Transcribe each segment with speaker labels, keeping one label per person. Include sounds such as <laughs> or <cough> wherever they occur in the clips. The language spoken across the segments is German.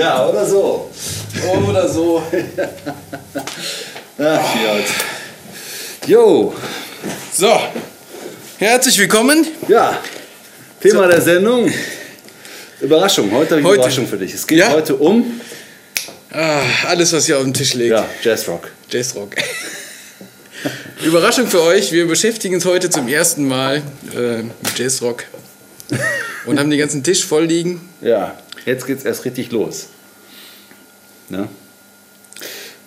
Speaker 1: Ja, oder so.
Speaker 2: Oder so. <laughs>
Speaker 1: Ach, Jod. Jo,
Speaker 2: So. Herzlich willkommen.
Speaker 1: ja. Thema der Sendung. Überraschung. Heute habe ich eine. Überraschung für dich. Es geht
Speaker 2: Ja?
Speaker 1: heute um
Speaker 2: Ah, alles, was hier auf dem Tisch liegt.
Speaker 1: ja, Jazzrock.
Speaker 2: Jazzrock. <laughs> Überraschung für euch. Wir beschäftigen uns heute zum ersten Mal äh, mit Jazzrock. <laughs> Und haben den ganzen Tisch voll liegen.
Speaker 1: Ja, jetzt geht's erst richtig los. Ne?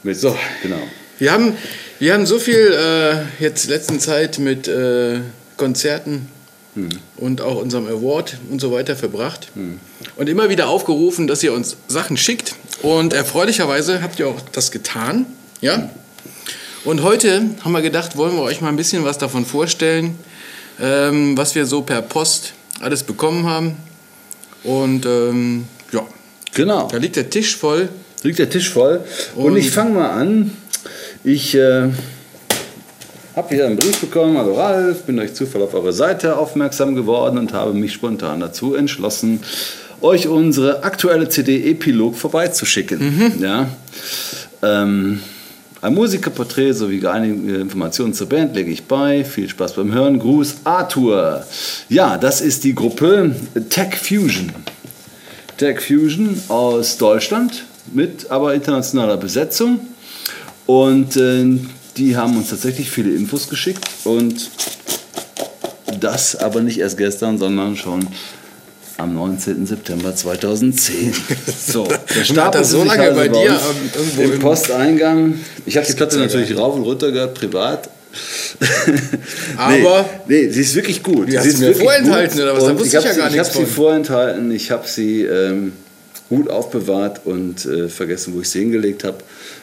Speaker 1: Mit,
Speaker 2: So.
Speaker 1: Genau.
Speaker 2: Wir haben, wir haben so viel äh, jetzt letzten Zeit mit äh, Konzerten und auch unserem Award und so weiter verbracht. Und immer wieder aufgerufen, dass ihr uns Sachen schickt. Und erfreulicherweise habt ihr auch das getan. Ja? Und heute haben wir gedacht, wollen wir euch mal ein bisschen was davon vorstellen, ähm, was wir so per Post alles bekommen haben. Und ähm, ja,
Speaker 1: Genau.
Speaker 2: da liegt der Tisch voll.
Speaker 1: liegt der Tisch voll. Und,
Speaker 2: Und-
Speaker 1: ich fange mal an. Ich äh, habe hier einen Brief bekommen. Hallo Ralf, bin durch Zufall auf eure Seite aufmerksam geworden und habe mich spontan dazu entschlossen, euch unsere aktuelle CD Epilog vorbeizuschicken. Ja. Ähm, ein Musikerporträt sowie einige Informationen zur Band lege ich bei. Viel Spaß beim Hören. Gruß Arthur. Ja, das ist die Gruppe Tech Fusion. Tech Fusion aus Deutschland mit aber internationaler Besetzung. Und äh, die haben uns tatsächlich viele Infos geschickt und das aber nicht erst gestern, sondern schon am 19. September 2010. So, der
Speaker 2: Hat das so
Speaker 1: sich
Speaker 2: lange bei dir, irgendwo
Speaker 1: im
Speaker 2: im-
Speaker 1: Posteingang. Ich habe die Platte
Speaker 2: gibt's ja
Speaker 1: natürlich rauf und runter gehört, privat. <laughs>
Speaker 2: Aber-
Speaker 1: nee, nee, sie ist wirklich gut. Sie ist
Speaker 2: mir vorenthalten,
Speaker 1: gut.
Speaker 2: oder was? Da wusste
Speaker 1: ich
Speaker 2: ich
Speaker 1: habe
Speaker 2: ja
Speaker 1: sie,
Speaker 2: gar
Speaker 1: ich
Speaker 2: nichts
Speaker 1: hab sie
Speaker 2: von.
Speaker 1: vorenthalten, ich habe sie ähm, gut aufbewahrt und äh, vergessen, wo ich sie hingelegt habe,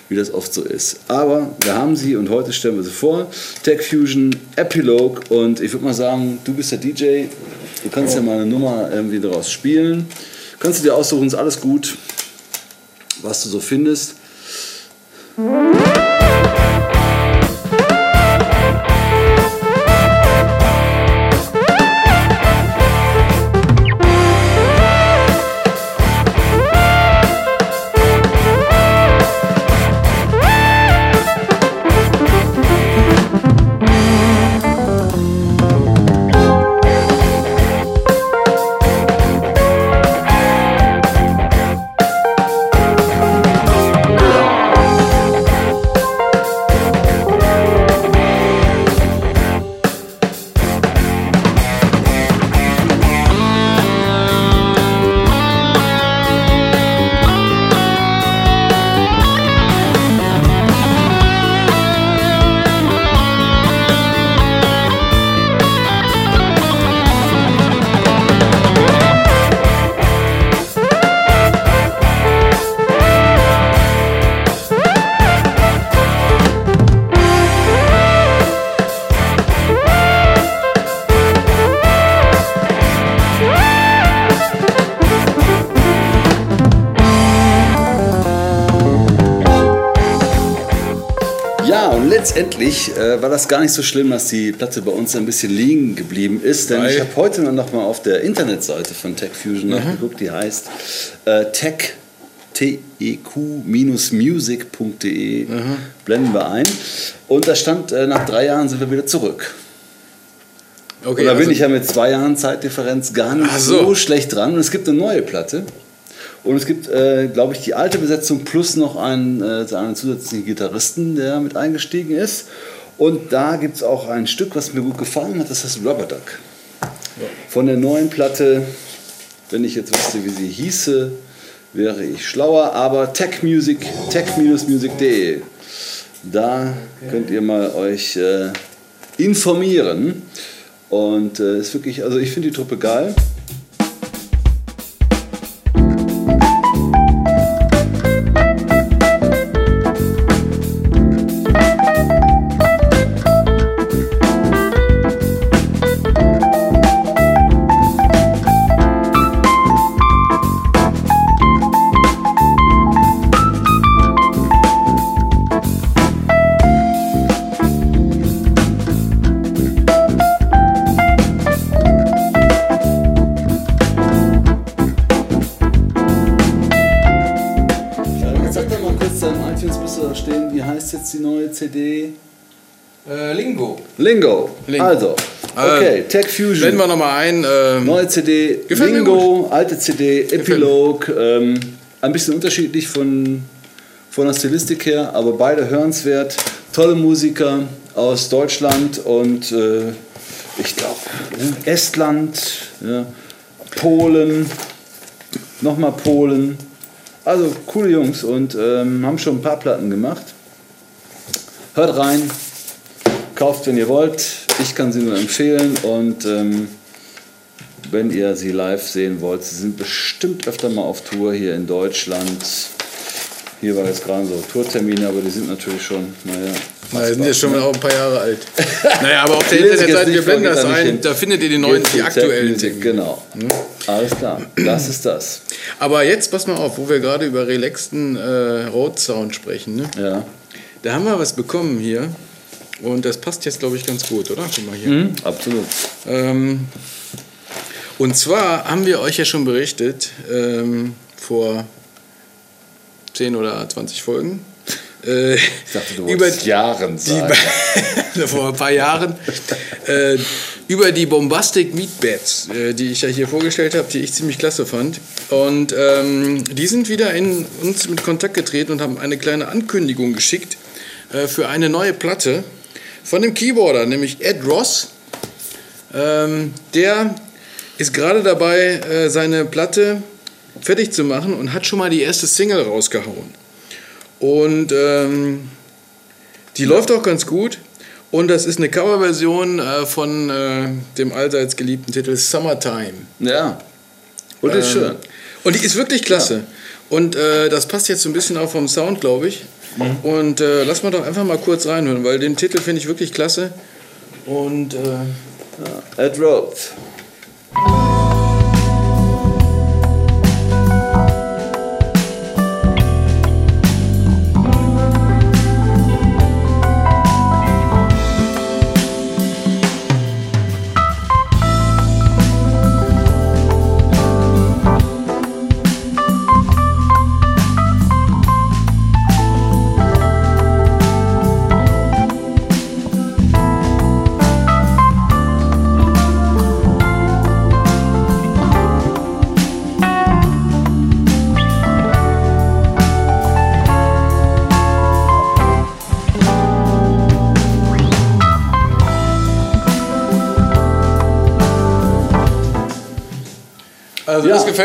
Speaker 1: wie das oft so ist. Aber wir haben sie und heute stellen wir sie vor. Tech Fusion Epilogue und ich würde mal sagen, du bist der DJ, du kannst ja mal eine Nummer irgendwie daraus spielen. Kannst du dir aussuchen, ist alles gut, was du so findest. Letztendlich äh, war das gar nicht so schlimm, dass die Platte bei uns ein bisschen liegen geblieben ist. Denn
Speaker 2: Weil?
Speaker 1: ich habe heute noch mal auf der Internetseite von Tech Fusion nachgeguckt, die heißt äh, tech tec-music.de blenden wir ein. Und da stand, äh, nach drei Jahren sind wir wieder zurück.
Speaker 2: Okay,
Speaker 1: Und da bin
Speaker 2: also-
Speaker 1: ich ja mit zwei Jahren Zeitdifferenz gar nicht so.
Speaker 2: so.
Speaker 1: schlecht dran. Und es gibt eine neue Platte. Und es gibt, äh, glaube ich, die alte Besetzung plus noch einen, äh, einen zusätzlichen Gitarristen, der mit eingestiegen ist. Und da gibt es auch ein Stück, was mir gut gefallen hat, das heißt Rubber Duck. Von der neuen Platte, wenn ich jetzt wüsste, wie sie hieße, wäre ich schlauer. Aber techmusic, tech-music.de, da könnt ihr mal euch äh, informieren. Und äh, ist wirklich, also ich finde die Truppe geil. CD?
Speaker 2: Äh, Lingo.
Speaker 1: Lingo.
Speaker 2: Lingo.
Speaker 1: Also, okay, Tech Fusion.
Speaker 2: Blenden wir nochmal ein. Ähm,
Speaker 1: Neue CD, Lingo, alte CD, Epilog. Ähm, ein bisschen unterschiedlich von, von der Stilistik her, aber beide hörenswert. Tolle Musiker aus Deutschland und äh, ich glaube Estland, ja, Polen, nochmal Polen. Also coole Jungs und ähm, haben schon ein paar Platten gemacht. Hört rein, kauft, wenn ihr wollt. Ich kann sie nur empfehlen und ähm, wenn ihr sie live sehen wollt, sie sind bestimmt öfter mal auf Tour hier in Deutschland. Hier war jetzt gerade so Tourtermine, aber die sind natürlich schon, naja.
Speaker 2: Na, die sind ja schon auch ein paar Jahre alt. <laughs> naja, aber auf der Internetseite, wir blenden das ein, da findet ihr die neuen, die aktuellen Dinge.
Speaker 1: Genau. Alles klar, das ist das.
Speaker 2: Aber jetzt pass mal auf, wo wir gerade über relaxten äh, Road Sound sprechen. Ne?
Speaker 1: Ja.
Speaker 2: Da haben wir was bekommen hier. Und das passt jetzt, glaube ich, ganz gut, oder? Guck mal hier.
Speaker 1: Mhm, absolut.
Speaker 2: Ähm, und zwar haben wir euch ja schon berichtet, ähm, vor 10 oder 20 Folgen, äh,
Speaker 1: Ich dachte, du
Speaker 2: über
Speaker 1: Jahren sagen. <laughs>
Speaker 2: vor ein paar Jahren, äh, über die Bombastic Meatbats, äh, die ich ja hier vorgestellt habe, die ich ziemlich klasse fand. Und ähm, die sind wieder in uns mit Kontakt getreten und haben eine kleine Ankündigung geschickt äh, für eine neue Platte von dem Keyboarder, nämlich Ed Ross. Ähm, der ist gerade dabei, äh, seine Platte fertig zu machen und hat schon mal die erste Single rausgehauen. Und ähm, die läuft auch ganz gut. Und das ist eine Coverversion äh, von äh, dem allseits geliebten Titel Summertime.
Speaker 1: Ja. Und ist
Speaker 2: Ähm,
Speaker 1: schön.
Speaker 2: Und die ist wirklich klasse. Und äh, das passt jetzt so ein bisschen auch vom Sound, glaube ich.
Speaker 1: Mhm.
Speaker 2: Und äh, lass mal doch einfach mal kurz reinhören, weil den Titel finde ich wirklich klasse. Und äh,
Speaker 1: Ed Rhodes.
Speaker 2: Also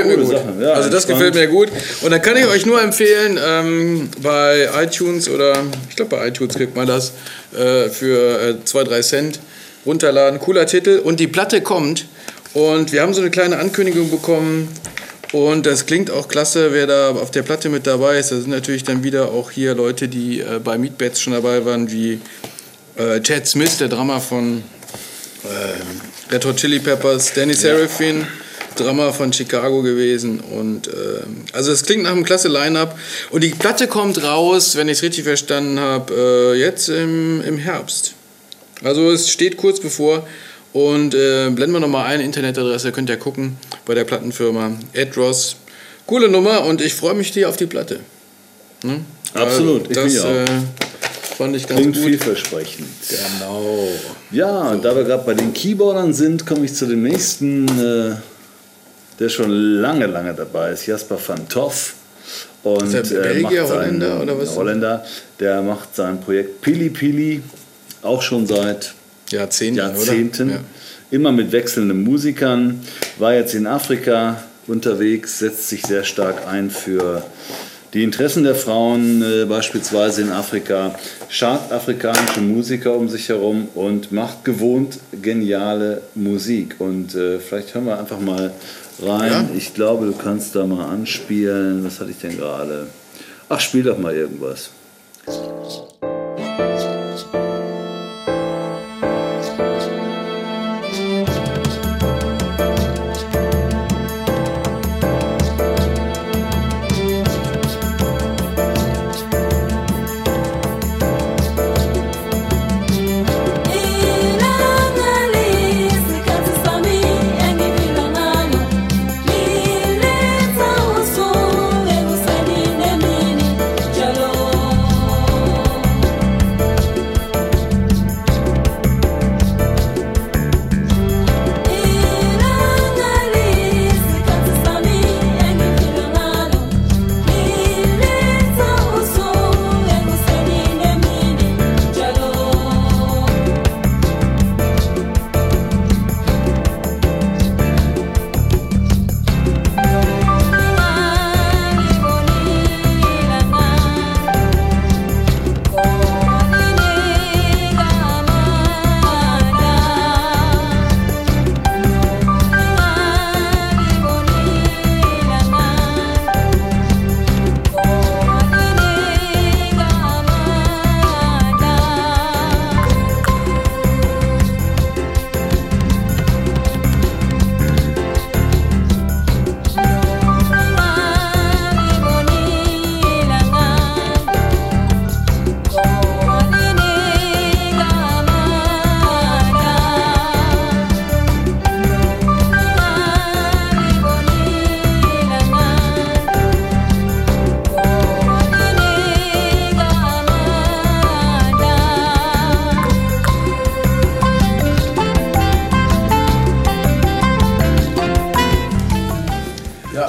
Speaker 2: gefällt mir gut.
Speaker 1: Ja,
Speaker 2: also das gefällt mir gut. Und dann kann ich euch nur empfehlen, ähm, bei iTunes oder ich glaube bei iTunes kriegt man das äh, für äh, 2, 3 Cent runterladen. Cooler Titel. Und die Platte kommt. Und wir haben so eine kleine Ankündigung bekommen. Und das klingt auch klasse, wer da auf der Platte mit dabei ist. Da sind natürlich dann wieder auch hier Leute, die äh, bei Meatbats schon dabei waren, wie äh, Chad Smith, der Drummer von äh, Red Hot Chili Peppers, Danny Seraphin, Drummer von Chicago gewesen. Und ähm, also es klingt nach einem klasse Line-Up. Und die Platte kommt raus, wenn ich es richtig verstanden habe, äh, jetzt im, im Herbst. Also es steht kurz bevor. Und äh, blenden wir nochmal eine Internetadresse, könnt ihr gucken bei der Plattenfirma Ed Ross. Coole Nummer und ich freue mich hier auf die Platte. Ne?
Speaker 1: Absolut, ich
Speaker 2: das
Speaker 1: mich auch.
Speaker 2: äh, fand ich ganz
Speaker 1: Klingt
Speaker 2: gut.
Speaker 1: vielversprechend.
Speaker 2: Genau.
Speaker 1: Ja, und da wir gerade bei den Keyboardern sind, komme ich zu dem nächsten, äh, der schon lange, lange dabei ist, Jasper van Toff. Und
Speaker 2: Ist er
Speaker 1: äh,
Speaker 2: Belgier,
Speaker 1: macht sein-
Speaker 2: Holländer oder was?
Speaker 1: Holländer, der macht sein Projekt Pili Pili, auch schon seit
Speaker 2: Jahrzehnten,
Speaker 1: Jahrzehnten?
Speaker 2: Ja.
Speaker 1: immer mit wechselnden Musikern, war jetzt in Afrika unterwegs, setzt sich sehr stark ein für die Interessen der Frauen, äh, beispielsweise in Afrika, schart afrikanische Musiker um sich herum und macht gewohnt geniale Musik. Und äh, vielleicht hören wir einfach mal rein.
Speaker 2: Ja.
Speaker 1: Ich glaube, du kannst da mal anspielen. Was hatte ich denn gerade? Ach, spiel doch mal irgendwas.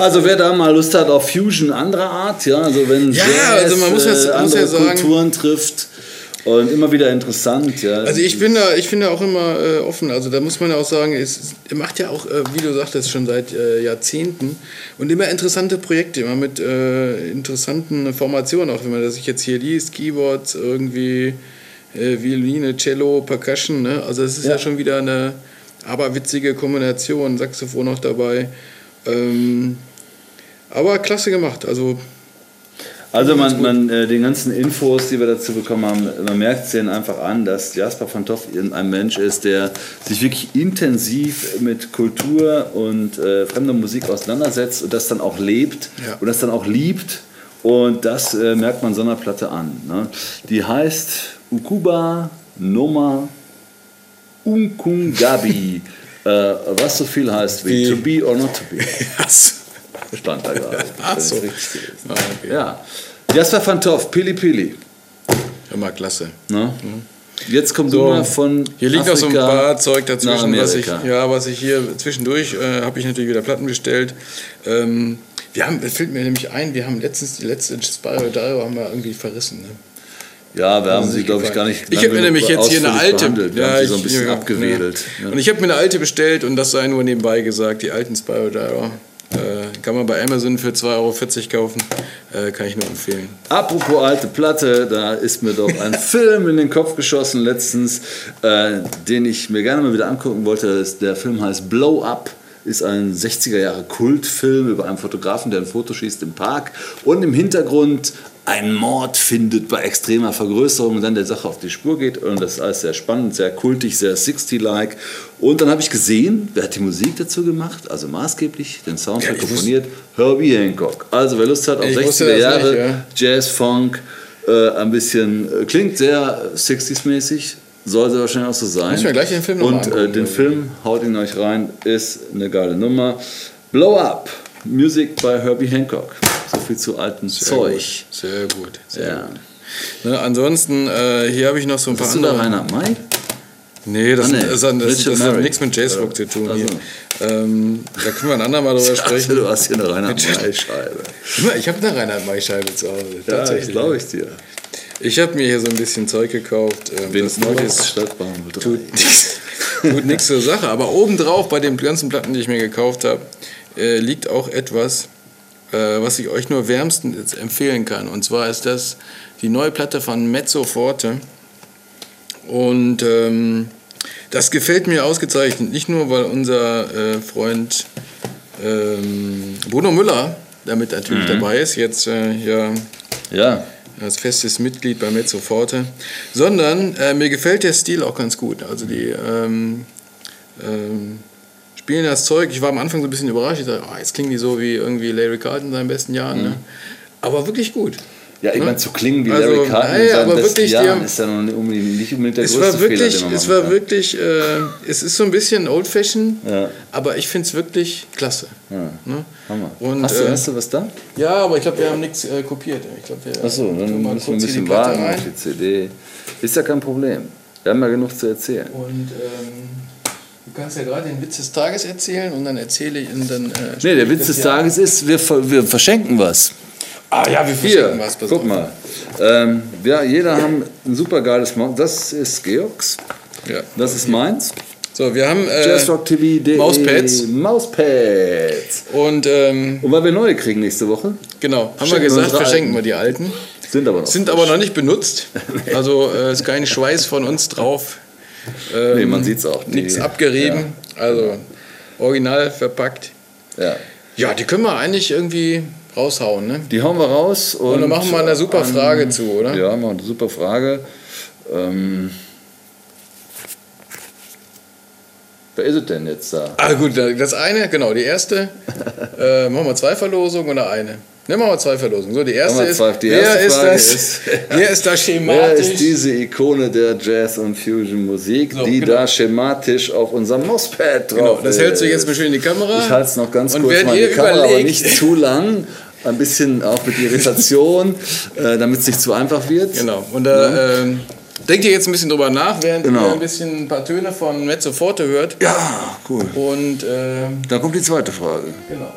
Speaker 1: Also wer da mal Lust hat auf Fusion anderer Art, ja, also wenn
Speaker 2: Ja,
Speaker 1: Jazz,
Speaker 2: also man muss
Speaker 1: äh,
Speaker 2: das- muss
Speaker 1: andere
Speaker 2: ja sagen-
Speaker 1: Kulturen trifft und immer wieder interessant, ja.
Speaker 2: Also ich bin da, ich bin da auch immer äh, offen. Also da muss man ja auch sagen, es, er macht ja auch, äh, wie du sagtest, schon seit äh, Jahrzehnten und immer interessante Projekte, immer mit äh, interessanten Formationen, auch wenn man das jetzt hier liest, Keyboards, irgendwie äh, Violine, Cello, Percussion, ne? Also es ist ja.
Speaker 1: Ja.
Speaker 2: schon wieder eine aberwitzige Kombination, Saxophon noch dabei. Ähm, aber klasse gemacht. Also
Speaker 1: Also man, man äh, den ganzen Infos, die wir dazu bekommen haben, man merkt es denen einfach an, dass Jasper van Toff ein Mensch ist, der sich wirklich intensiv mit Kultur und äh, fremder Musik auseinandersetzt und das dann auch lebt
Speaker 2: Ja.
Speaker 1: und das dann auch liebt. Und das äh, merkt man so einer Platte an. Ne? Die heißt Ukuba Noma Unkungabi. <laughs> äh, was so viel heißt wie,
Speaker 2: Wie-
Speaker 1: to be or not to be. <laughs>
Speaker 2: yes.
Speaker 1: Stand da gerade.
Speaker 2: Ach so.
Speaker 1: Ich richtig
Speaker 2: Ah, okay.
Speaker 1: ja. Jasper van Toff, Pili Pili.
Speaker 2: Immer klasse.
Speaker 1: Ne? Jetzt kommt
Speaker 2: So,
Speaker 1: Duma von
Speaker 2: Hier liegt noch so ein
Speaker 1: Afrika
Speaker 2: paar Zeug dazwischen, was ich, ja, was ich hier zwischendurch äh, habe ich natürlich wieder Platten bestellt. Ähm, wir haben, es fällt mir nämlich ein, wir haben letztens die letzte Spiral Dive haben wir irgendwie verrissen. Ne?
Speaker 1: Ja, wir haben sie, glaube ich, gar nicht
Speaker 2: Ich habe mir nämlich jetzt hier eine alte.
Speaker 1: behandelt. Wir haben sie so ein
Speaker 2: ich-
Speaker 1: bisschen
Speaker 2: ja,
Speaker 1: abgewedelt.
Speaker 2: Ja.
Speaker 1: Ja.
Speaker 2: Und ich habe mir eine alte bestellt und das sei nur nebenbei gesagt, die alten Spiral Diver. Äh, kann man bei Amazon für 2,40 Euro kaufen. Äh, kann ich nur empfehlen.
Speaker 1: Apropos alte Platte, da ist mir doch ein <laughs> Film in den Kopf geschossen letztens, äh, den ich mir gerne mal wieder angucken wollte. Der Film heißt Blow Up. Ist ein 60er Jahre Kultfilm über einen Fotografen, der ein Foto schießt im Park und im Hintergrund einen Mord findet bei extremer Vergrößerung und dann der Sache auf die Spur geht. Und das ist alles sehr spannend, sehr kultig, sehr 60-like. Und dann habe ich gesehen, wer hat die Musik dazu gemacht? Also maßgeblich den Soundtrack
Speaker 2: Ja,
Speaker 1: komponiert, Herbie Hancock. Also wer Lust hat auf
Speaker 2: Ich
Speaker 1: 60er
Speaker 2: wusste das
Speaker 1: Jahre,
Speaker 2: nicht, ja.
Speaker 1: Jazz, Funk, äh, ein bisschen, äh, klingt sehr 60s-mäßig, sollte wahrscheinlich auch so sein.
Speaker 2: Müssen wir gleich den Film
Speaker 1: Und äh, den? Film, haut ihn euch rein, ist eine geile Nummer. Blow Up, Music bei Herbie Hancock. So viel zu altem Zeug.
Speaker 2: Gut. Sehr gut. Sehr
Speaker 1: Ja.
Speaker 2: gut. Ne, ansonsten, äh, hier habe ich noch so ein paar
Speaker 1: Bist du da
Speaker 2: andere.
Speaker 1: Reinhard May?
Speaker 2: Nee, das,
Speaker 1: Ah, nee.
Speaker 2: das, das, das, hat nichts mit Jazzrock zu tun.
Speaker 1: Ach so.
Speaker 2: Hier. Ähm, da können wir ein andermal drüber
Speaker 1: Ich dachte,
Speaker 2: sprechen.
Speaker 1: du hast hier eine Reinhard May-Scheibe.
Speaker 2: Ich habe eine Reinhard May-Scheibe zu Hause.
Speaker 1: Ja,
Speaker 2: Tatsächlich.
Speaker 1: glaube ich dir.
Speaker 2: Ich habe mir hier so ein bisschen Zeug gekauft. Ähm,
Speaker 1: Wen
Speaker 2: das neu ist.
Speaker 1: Stadtbahn
Speaker 2: Tut nichts zur Sache. Aber obendrauf bei den ganzen Platten, die ich mir gekauft habe, äh, liegt auch etwas, äh, was ich euch nur wärmstens empfehlen kann. Und zwar ist das die neue Platte von Mezzo Forte. Und ähm, das gefällt mir ausgezeichnet. Nicht nur, weil unser äh, Freund ähm, Bruno Müller damit natürlich dabei ist, jetzt äh, ja
Speaker 1: Ja,
Speaker 2: als festes Mitglied bei Mezzo Forte, sondern äh, mir gefällt der Stil auch ganz gut. Also die ähm, ähm, spielen das Zeug. Ich war am Anfang so ein bisschen überrascht. Ich dachte, oh, jetzt klingen die so wie irgendwie Larry Carlton in seinen besten Jahren. Ne? Aber wirklich gut.
Speaker 1: ja ich
Speaker 2: Ne?
Speaker 1: meine, zu klingen wie
Speaker 2: Also,
Speaker 1: Larry Carlton in seinen besten
Speaker 2: wirklich,
Speaker 1: Jahren
Speaker 2: haben-
Speaker 1: ist ja noch nicht unbedingt, nicht unbedingt der
Speaker 2: Es
Speaker 1: größte
Speaker 2: war wirklich,
Speaker 1: Fehler,
Speaker 2: es war
Speaker 1: kann.
Speaker 2: wirklich, äh, es ist so ein bisschen old fashioned,
Speaker 1: Ja.
Speaker 2: aber ich finde es wirklich klasse.
Speaker 1: Ja.
Speaker 2: Ne?
Speaker 1: Hammer.
Speaker 2: Und,
Speaker 1: hast, du,
Speaker 2: äh,
Speaker 1: hast du was da?
Speaker 2: Ja, aber ich glaube, wir haben nichts äh, kopiert. Ich glaub, wir
Speaker 1: Achso, dann müssen wir ein bisschen warten auf die CD. Ist ja kein Problem. Wir haben ja genug zu erzählen.
Speaker 2: Und ähm, kannst ja gerade den Witz des Tages erzählen und dann erzähle ich und dann. Äh,
Speaker 1: Nee, der Witz des. Tages ist, wir, wir verschenken was.
Speaker 2: Ah ja, wir
Speaker 1: Hier,
Speaker 2: verschenken was. pass
Speaker 1: guck mal. Ähm, ja, jeder haben ein super geiles Maus. Das ist Georgs.
Speaker 2: Ja.
Speaker 1: Das ist meins.
Speaker 2: So, wir haben. Äh,
Speaker 1: JazzRockTV.de
Speaker 2: Mauspads.
Speaker 1: Mauspads.
Speaker 2: und ähm,
Speaker 1: Und weil wir neue kriegen nächste Woche,
Speaker 2: genau, haben wir gesagt, verschenken
Speaker 1: alten.
Speaker 2: wir die alten.
Speaker 1: sind aber noch.
Speaker 2: Sind aber noch nicht benutzt. <laughs> Also äh, ist kein Schweiß von uns drauf. Ähm,
Speaker 1: Nee, man sieht's auch.
Speaker 2: Nichts abgerieben. Also original verpackt.
Speaker 1: Ja.
Speaker 2: Ja, die können wir eigentlich irgendwie raushauen, ne?
Speaker 1: Die hauen wir raus. Und,
Speaker 2: Und dann machen wir eine super
Speaker 1: an-
Speaker 2: Frage zu, oder?
Speaker 1: Ja, machen wir eine super Frage. Ähm, wer ist es denn jetzt da?
Speaker 2: Ah gut, das eine, genau, die erste. <laughs> äh, machen wir zwei Verlosungen oder eine? Ne, machen wir zwei Verlosungen. So, die erste ist,
Speaker 1: zwei. Die
Speaker 2: wer,
Speaker 1: erste
Speaker 2: ist
Speaker 1: Frage
Speaker 2: das,
Speaker 1: ist- <laughs> <laughs>
Speaker 2: wer ist da
Speaker 1: Wer
Speaker 2: schematisch?
Speaker 1: ist diese Ikone der Jazz- und Fusion-Musik,
Speaker 2: So,
Speaker 1: die
Speaker 2: genau.
Speaker 1: da schematisch auf unserem Mauspad drauf
Speaker 2: genau, das hältst du
Speaker 1: ist?
Speaker 2: jetzt mal schön in die Kamera.
Speaker 1: Ich halte es noch ganz
Speaker 2: Und
Speaker 1: kurz mal in die Kamera, aber
Speaker 2: überlegt-
Speaker 1: nicht zu lang. Ein bisschen auch mit Irritation, <laughs> äh, damit es nicht zu einfach wird.
Speaker 2: Genau. Und da ähm, denkt ihr jetzt ein bisschen drüber nach, während
Speaker 1: Genau.
Speaker 2: ihr ein bisschen ein paar Töne von Mezzo Forte hört.
Speaker 1: Ja, cool.
Speaker 2: Und ähm,
Speaker 1: Dann kommt die zweite Frage.
Speaker 2: genau.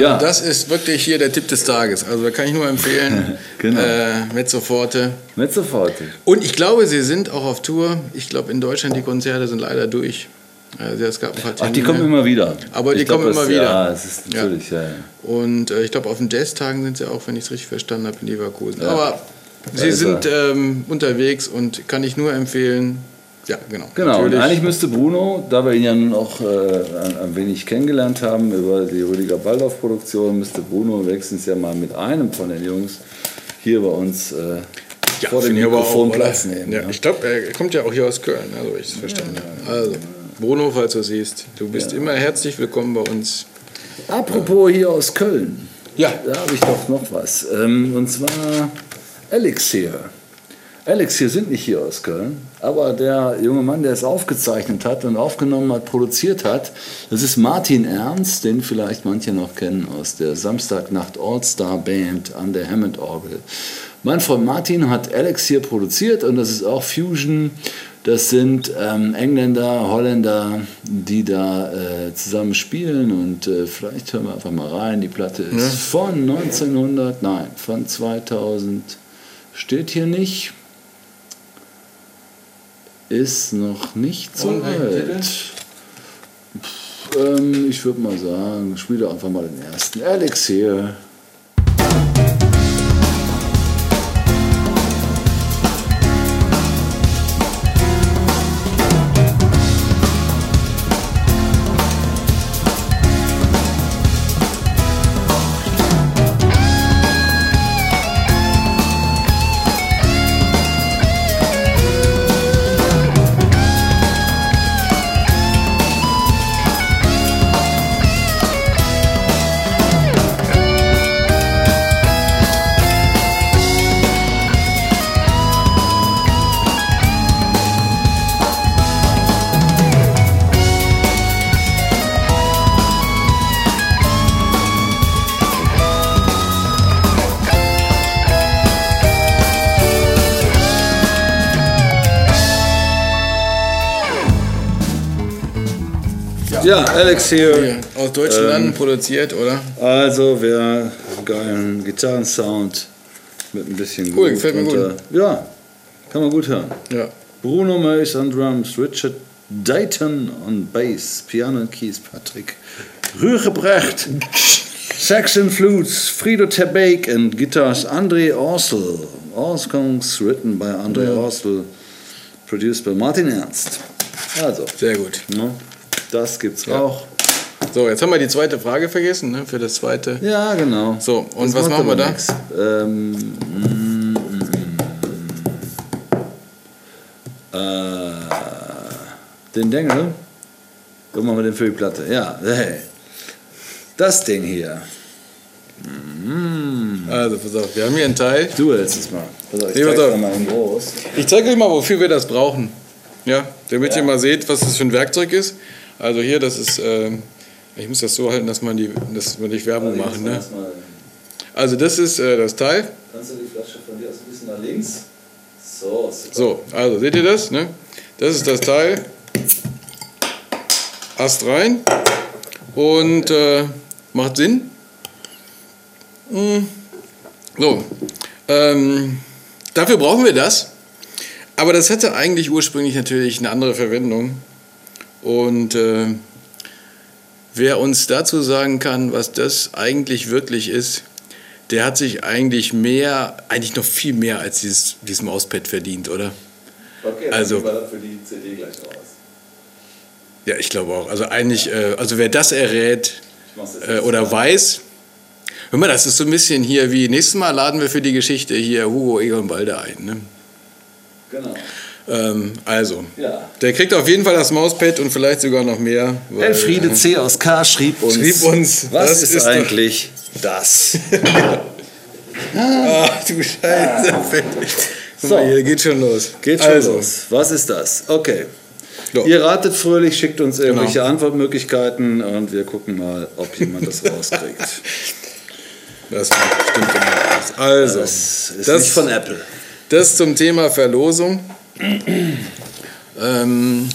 Speaker 1: Ja.
Speaker 2: Das ist wirklich hier der Tipp des Tages. Also da kann ich nur empfehlen, <laughs>
Speaker 1: Genau.
Speaker 2: äh, Mezzoforte.
Speaker 1: Mit sofort.
Speaker 2: Und ich glaube, sie sind auch auf Tour. Ich glaube, in Deutschland die Konzerte sind leider durch. Also es gab ein paar
Speaker 1: Ach, die
Speaker 2: Termine.
Speaker 1: kommen immer wieder.
Speaker 2: Aber die
Speaker 1: glaub,
Speaker 2: kommen
Speaker 1: das-
Speaker 2: immer wieder.
Speaker 1: Ja, es ist
Speaker 2: Ja.
Speaker 1: natürlich, ja. ja.
Speaker 2: Und äh, ich glaube, auf den Jazztagen sind sie auch, wenn ich es richtig verstanden habe, in Leverkusen. Aber sie sind ähm, unterwegs und kann ich nur empfehlen. Ja, genau.
Speaker 1: Genau, und eigentlich müsste Bruno, da wir ihn ja nun auch äh, ein, ein wenig kennengelernt haben über die Rüdiger Baldauf-Produktion, müsste Bruno wenigstens ja mal mit einem von den Jungs hier bei uns äh, vor dem Mikrofon
Speaker 2: auch,
Speaker 1: Platz nehmen.
Speaker 2: Ja,
Speaker 1: ne?
Speaker 2: ich glaube, er kommt ja auch hier aus Köln, also ich es verstanden habe. Also, Bruno, falls du siehst, du bist immer herzlich willkommen bei uns.
Speaker 1: Apropos hier aus Köln.
Speaker 2: Ja.
Speaker 1: Da habe ich doch noch was. Ähm, und zwar Elixir. Elixir sind nicht hier aus Köln, aber der junge Mann, der es aufgezeichnet hat und aufgenommen hat, produziert hat, das ist Martin Ernst, den vielleicht manche noch kennen aus der Samstagnacht All-Star Band an der Hammond-Orgel. Mein Freund Martin hat Elixir produziert und das ist auch Fusion. Das sind ähm, Engländer, Holländer, die da äh, zusammen spielen und äh, vielleicht hören wir einfach mal rein. Die Platte ist von 1900, nein, von 2000, steht hier nicht. Ist noch nicht so
Speaker 2: Und
Speaker 1: alt. Pff, ähm, ich würde mal sagen, spiele einfach mal den ersten. Elixir. Ja, Elixir.
Speaker 2: Hier, aus deutschen Landen produziert, oder?
Speaker 1: Also, wer geilen Gitarrensound mit ein bisschen
Speaker 2: Cool, gefällt mir
Speaker 1: drunter- Ja, kann man gut hören.
Speaker 2: Ja.
Speaker 1: Bruno Mays on Drums, Richard Dayton on Bass, Piano and Keys, Patrick Rührebrecht, <laughs> Saxon Flutes, Frido Tebeek and Guitars, André Orsel. All songs written by André Orsel, produced by Martin Ernst. Also,
Speaker 2: Sehr gut.
Speaker 1: ne, das gibt's auch.
Speaker 2: So, jetzt haben wir die zweite Frage vergessen, ne, für das zweite.
Speaker 1: Ja, genau.
Speaker 2: So, und
Speaker 1: Das
Speaker 2: was machen wir da?
Speaker 1: Ähm, mm, mm. Äh, den Dengel? Guck mal den für die Platte. Ja, hey. Das Ding hier.
Speaker 2: Also, pass auf, wir haben hier einen Teil.
Speaker 1: Du hältst es mal. Pass auf, ich
Speaker 2: Nee,
Speaker 1: dir mal in groß.
Speaker 2: Ich zeige euch mal, wofür wir das brauchen. Ja, damit ihr mal seht, was das für ein Werkzeug ist. Also hier, das ist, ähm, ich muss das so halten, dass man die, dass wir nicht Werbung machen. Ne? Also das ist äh, das Teil.
Speaker 1: Kannst du die Flasche von dir aus ein bisschen nach links? So, super.
Speaker 2: So, also seht ihr das? Ne? Das ist das Teil. Ast rein. Und äh, macht Sinn. Mm. So. Ähm, dafür brauchen wir das. Aber das hatte eigentlich ursprünglich natürlich eine andere Verwendung. Und äh, wer uns dazu sagen kann, was das eigentlich wirklich ist, der hat sich eigentlich mehr, eigentlich noch viel mehr als dieses, dieses Mauspad verdient, oder?
Speaker 1: Okay, dann
Speaker 2: Also-
Speaker 1: wir das für die CD gleich raus.
Speaker 2: Ja, ich glaube auch. Also eigentlich, äh, also wer das errät äh, oder weiß, hör mal, das ist so ein bisschen hier wie, nächstes Mal laden wir für die Geschichte hier Hugo Egon Balder ein. Ne?
Speaker 1: Genau.
Speaker 2: Ähm, also,
Speaker 1: Ja.
Speaker 2: der kriegt auf jeden Fall das Mauspad und vielleicht sogar noch mehr. weil,
Speaker 1: Elfriede
Speaker 2: äh,
Speaker 1: C. aus K. schrieb uns.
Speaker 2: Schrieb uns,
Speaker 1: Was
Speaker 2: das
Speaker 1: ist,
Speaker 2: ist
Speaker 1: eigentlich das? <laughs>
Speaker 2: Ach du Scheiße. Guck
Speaker 1: So.
Speaker 2: mal, hier geht schon los.
Speaker 1: Geht schon
Speaker 2: also,
Speaker 1: los. Was ist das? Okay.
Speaker 2: So.
Speaker 1: Ihr ratet fröhlich, schickt uns irgendwelche
Speaker 2: Genau.
Speaker 1: Antwortmöglichkeiten und wir gucken mal, ob jemand das <laughs> rauskriegt.
Speaker 2: Das stimmt immer. Also,
Speaker 1: Das ist
Speaker 2: Das-
Speaker 1: nicht von Apple.
Speaker 2: das zum Thema Verlosung. Ähm,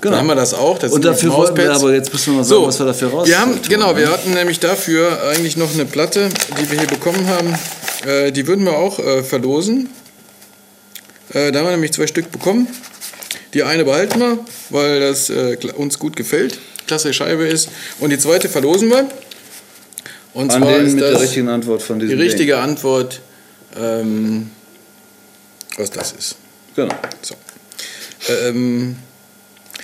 Speaker 2: Dann haben wir das auch. Das
Speaker 1: Und
Speaker 2: die
Speaker 1: dafür wollten wir aber, jetzt müssen wir mal sagen,
Speaker 2: So,
Speaker 1: was wir dafür raus
Speaker 2: wir haben, Genau,
Speaker 1: ne?
Speaker 2: wir hatten nämlich dafür eigentlich noch eine Platte, die wir hier bekommen haben. Äh, die würden wir auch äh, verlosen. Äh, da haben wir nämlich zwei Stück bekommen. Die eine behalten wir, weil das äh, uns gut gefällt. Klasse Scheibe ist. Und die zweite verlosen wir. Und
Speaker 1: An
Speaker 2: zwar ist
Speaker 1: mit der
Speaker 2: das
Speaker 1: richtigen Antwort von
Speaker 2: die
Speaker 1: diesem
Speaker 2: richtige Antwort, ähm, was das ist.
Speaker 1: Genau.
Speaker 2: So. Ähm,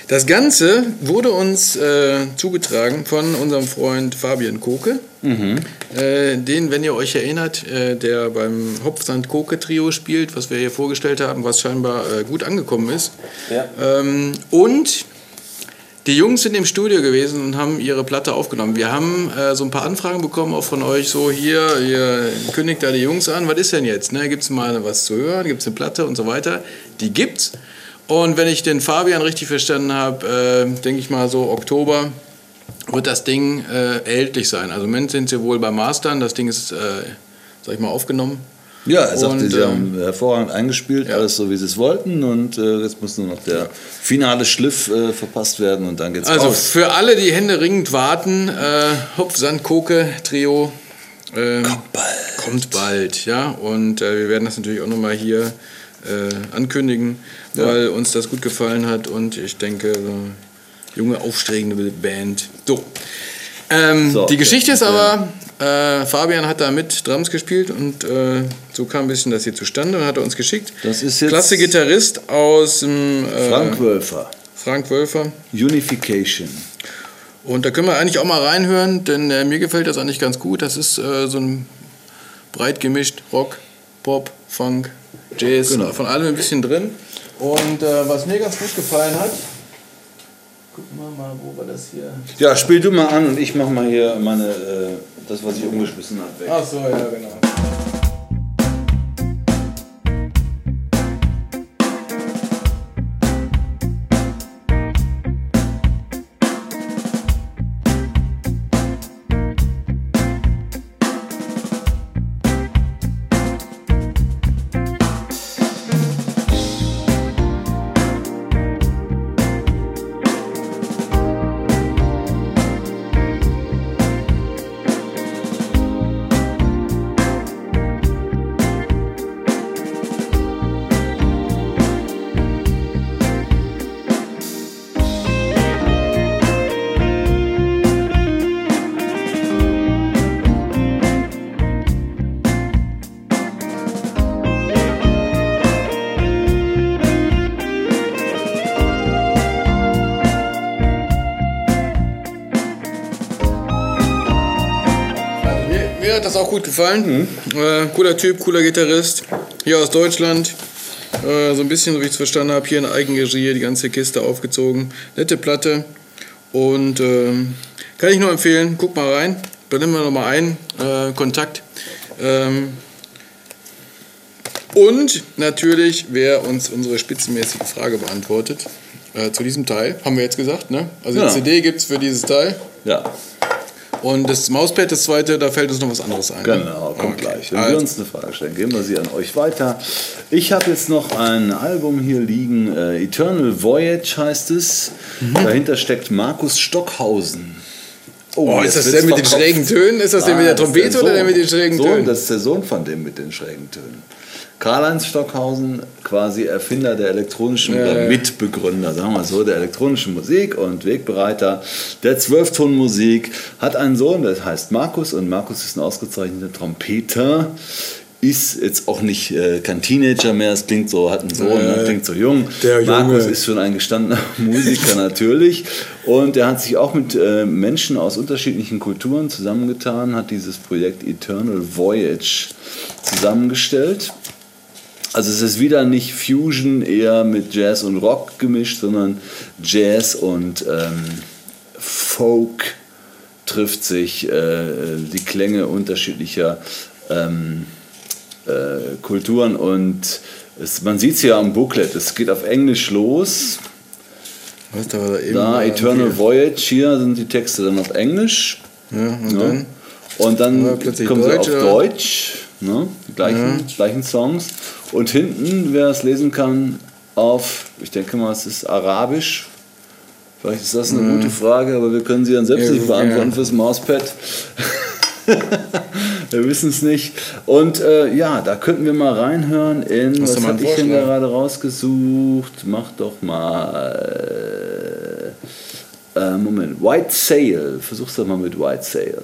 Speaker 2: das Ganze wurde uns äh, zugetragen von unserem Freund Fabian Koke, äh, den, wenn ihr euch erinnert, äh, der beim Hopfsand-Koke-Trio spielt, was wir hier vorgestellt haben, was scheinbar äh, gut angekommen ist.
Speaker 1: Ja.
Speaker 2: Ähm, und die Jungs sind im Studio gewesen und haben ihre Platte aufgenommen. Wir haben äh, so ein paar Anfragen bekommen, auch von euch, so hier, ihr kündigt da die Jungs an, was ist denn jetzt? Ne? Gibt es mal was zu hören? Gibt es eine Platte und so weiter? Die gibt's. Und wenn ich den Fabian richtig verstanden habe, äh, denke ich mal so Oktober wird das Ding äh, erhältlich sein. Also im Moment sind sie wohl beim Mastern, das Ding ist, äh, sag ich mal, aufgenommen.
Speaker 1: Ja, er sagte,
Speaker 2: Und,
Speaker 1: sie
Speaker 2: ähm,
Speaker 1: haben hervorragend eingespielt, alles so, wie sie es wollten. Und äh, jetzt muss nur noch der finale Schliff äh, verpasst werden und dann geht's
Speaker 2: Also
Speaker 1: raus.
Speaker 2: für alle, die händeringend warten, äh, Hopf, Sand, Koke, Trio. ähm,
Speaker 1: Kommt bald.
Speaker 2: Kommt bald, ja. Und äh, wir werden das natürlich auch nochmal hier äh, ankündigen, weil uns das gut gefallen hat und ich denke, junge, aufstrebende Band. So. Ähm,
Speaker 1: So,
Speaker 2: die Geschichte
Speaker 1: ja.
Speaker 2: ist aber, äh, Fabian hat da mit Drums gespielt und äh, so kam ein bisschen das hier zustande und hat er uns geschickt.
Speaker 1: Das ist jetzt
Speaker 2: Klasse Gitarrist aus dem äh,
Speaker 1: Frank Wölfer.
Speaker 2: Frank Wölfer.
Speaker 1: Unification.
Speaker 2: Und da können wir eigentlich auch mal reinhören, denn äh, mir gefällt das eigentlich ganz gut. Das ist äh, so ein breit gemischt Rock, Pop, Funk, Jazz,
Speaker 1: Genau.
Speaker 2: von allem ein bisschen drin. Und äh, was mir ganz gut gefallen hat, gucken wir mal, wo wir das hier.
Speaker 1: Ja, spiel du mal an und ich mach mal hier meine, äh, das, was ich umgeschmissen habe, weg.
Speaker 2: Ach so, ja, genau. Das auch gut gefallen. Äh, cooler Typ, cooler Gitarrist. Hier aus Deutschland. Äh, so ein bisschen, so wie ich es verstanden habe, hier in Eigenregie die ganze Kiste aufgezogen. Nette Platte. Und ähm, kann ich nur empfehlen, guck mal rein. Benimm wir nochmal ein. Äh, Kontakt. Ähm, und natürlich, wer uns unsere spitzenmäßige Frage beantwortet, äh, zu diesem Teil, haben wir jetzt gesagt, ne? Also
Speaker 1: Ja.
Speaker 2: die CD gibt es für dieses Teil.
Speaker 1: Ja,
Speaker 2: Und das Mauspad, das zweite, da fällt uns noch was anderes ein. ne?
Speaker 1: genau, kommt
Speaker 2: Okay.
Speaker 1: gleich. Wenn wir
Speaker 2: Also,
Speaker 1: uns eine Frage stellen, geben wir sie an euch weiter. Ich habe jetzt noch ein Album hier liegen, äh, Eternal Voyage heißt es. Dahinter steckt Markus Stockhausen.
Speaker 2: oh, ist
Speaker 1: jetzt
Speaker 2: das der mit den schrägen Tönen? Ist das der mit
Speaker 1: Ah,
Speaker 2: der
Speaker 1: das ist
Speaker 2: Trompete oder der mit den schrägen
Speaker 1: Sohn,
Speaker 2: Tönen?
Speaker 1: Das ist der Sohn von dem mit den schrägen Tönen. Karl-Heinz Stockhausen, quasi Erfinder der elektronischen,
Speaker 2: Ja,
Speaker 1: oder. Mitbegründer, sagen wir so, der elektronischen Musik und Wegbereiter der Zwölftonmusik, hat einen Sohn, der heißt Markus und Markus ist ein ausgezeichneter Trompeter. Ist jetzt auch nicht äh, kein Teenager mehr, es klingt so, hat einen Sohn,
Speaker 2: Äh,
Speaker 1: ne, klingt so jung. Markus ist schon ein gestandener <laughs> Musiker natürlich. Und er hat sich auch mit äh, Menschen aus unterschiedlichen Kulturen zusammengetan, hat dieses Projekt Eternal Voyage zusammengestellt. Also es ist wieder nicht Fusion, eher mit Jazz und Rock gemischt, sondern Jazz und ähm, Folk trifft sich, äh, die Klänge unterschiedlicher ähm, äh, Kulturen und es, man sieht es ja am Booklet, es geht auf Englisch los.
Speaker 2: Was da
Speaker 1: Da,
Speaker 2: äh,
Speaker 1: Eternal Voyage, hier sind die Texte dann auf Englisch.
Speaker 2: Ja, und
Speaker 1: Ja.
Speaker 2: dann?
Speaker 1: Und dann
Speaker 2: Ja,
Speaker 1: kommen
Speaker 2: Deutsch,
Speaker 1: sie auf? Deutsch, ne? die gleichen, gleichen Songs. Und hinten, wer es lesen kann, auf, ich denke mal, es ist Arabisch, Vielleicht ist das eine gute Frage, aber wir können sie dann selbst
Speaker 2: Ja,
Speaker 1: nicht beantworten
Speaker 2: ja.
Speaker 1: fürs Mauspad. <laughs> wir wissen es nicht. Und äh, ja, da könnten wir mal reinhören in,
Speaker 2: Hast
Speaker 1: was habe ich denn gerade rausgesucht? Mach doch mal. Äh, Moment, White Sail. Versuch's doch mal mit White Sail.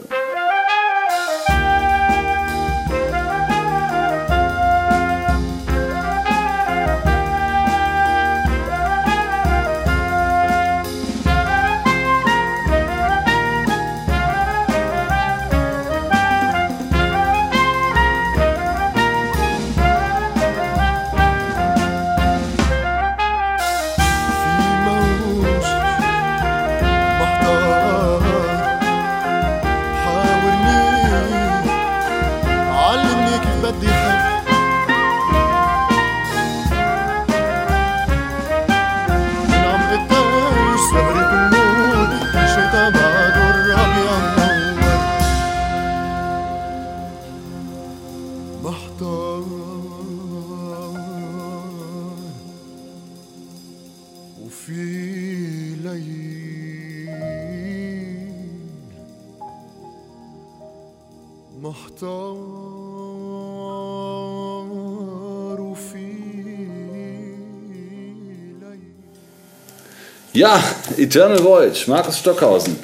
Speaker 1: Ja, Eternal Voyage, Markus Stockhausen.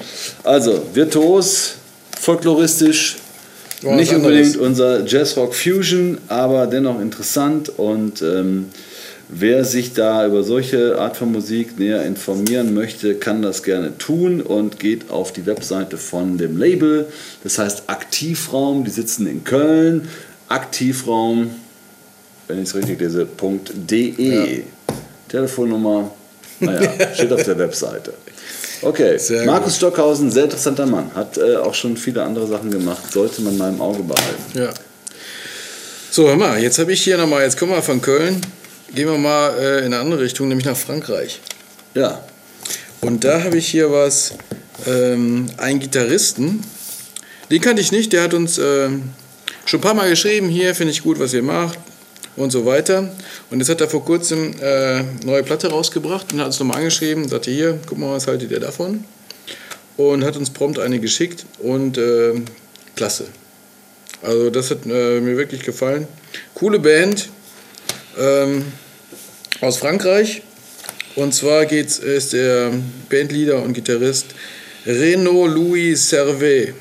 Speaker 1: Also, virtuos, folkloristisch,
Speaker 2: Ja,
Speaker 1: nicht unbedingt unser Jazzrock Fusion, aber dennoch interessant. Und ähm, wer sich da über solche Art von Musik näher informieren möchte, kann das gerne tun und geht auf die Webseite von dem Label. Das heißt Aktivraum, die sitzen in Köln. Aktivraum, wenn ich es richtig lese, .de. Telefonnummer, naja, <laughs> steht auf der Webseite. Okay,
Speaker 2: Sehr
Speaker 1: Markus Stockhausen, sehr interessanter Mann, hat äh, auch schon viele andere Sachen gemacht, sollte man mal im Auge behalten.
Speaker 2: Ja. So, hör mal, jetzt habe ich hier nochmal, jetzt kommen wir von Köln, gehen wir mal äh, in eine andere Richtung, nämlich nach Frankreich.
Speaker 1: Ja,
Speaker 2: Und da habe ich hier was, ähm, einen Gitarristen, den kannte ich nicht, der hat uns ähm, schon ein paar Mal geschrieben, hier finde ich gut, was ihr macht und so weiter. Und jetzt hat er vor kurzem äh, neue Platte rausgebracht und hat uns nochmal angeschrieben sagte, hier, guck mal, was haltet ihr davon? Und hat uns prompt eine geschickt und äh, klasse. Also das hat äh, mir wirklich gefallen. Coole Band ähm, aus Frankreich. Und zwar geht's, ist der Bandleader und Gitarrist Renaud Louis Servet.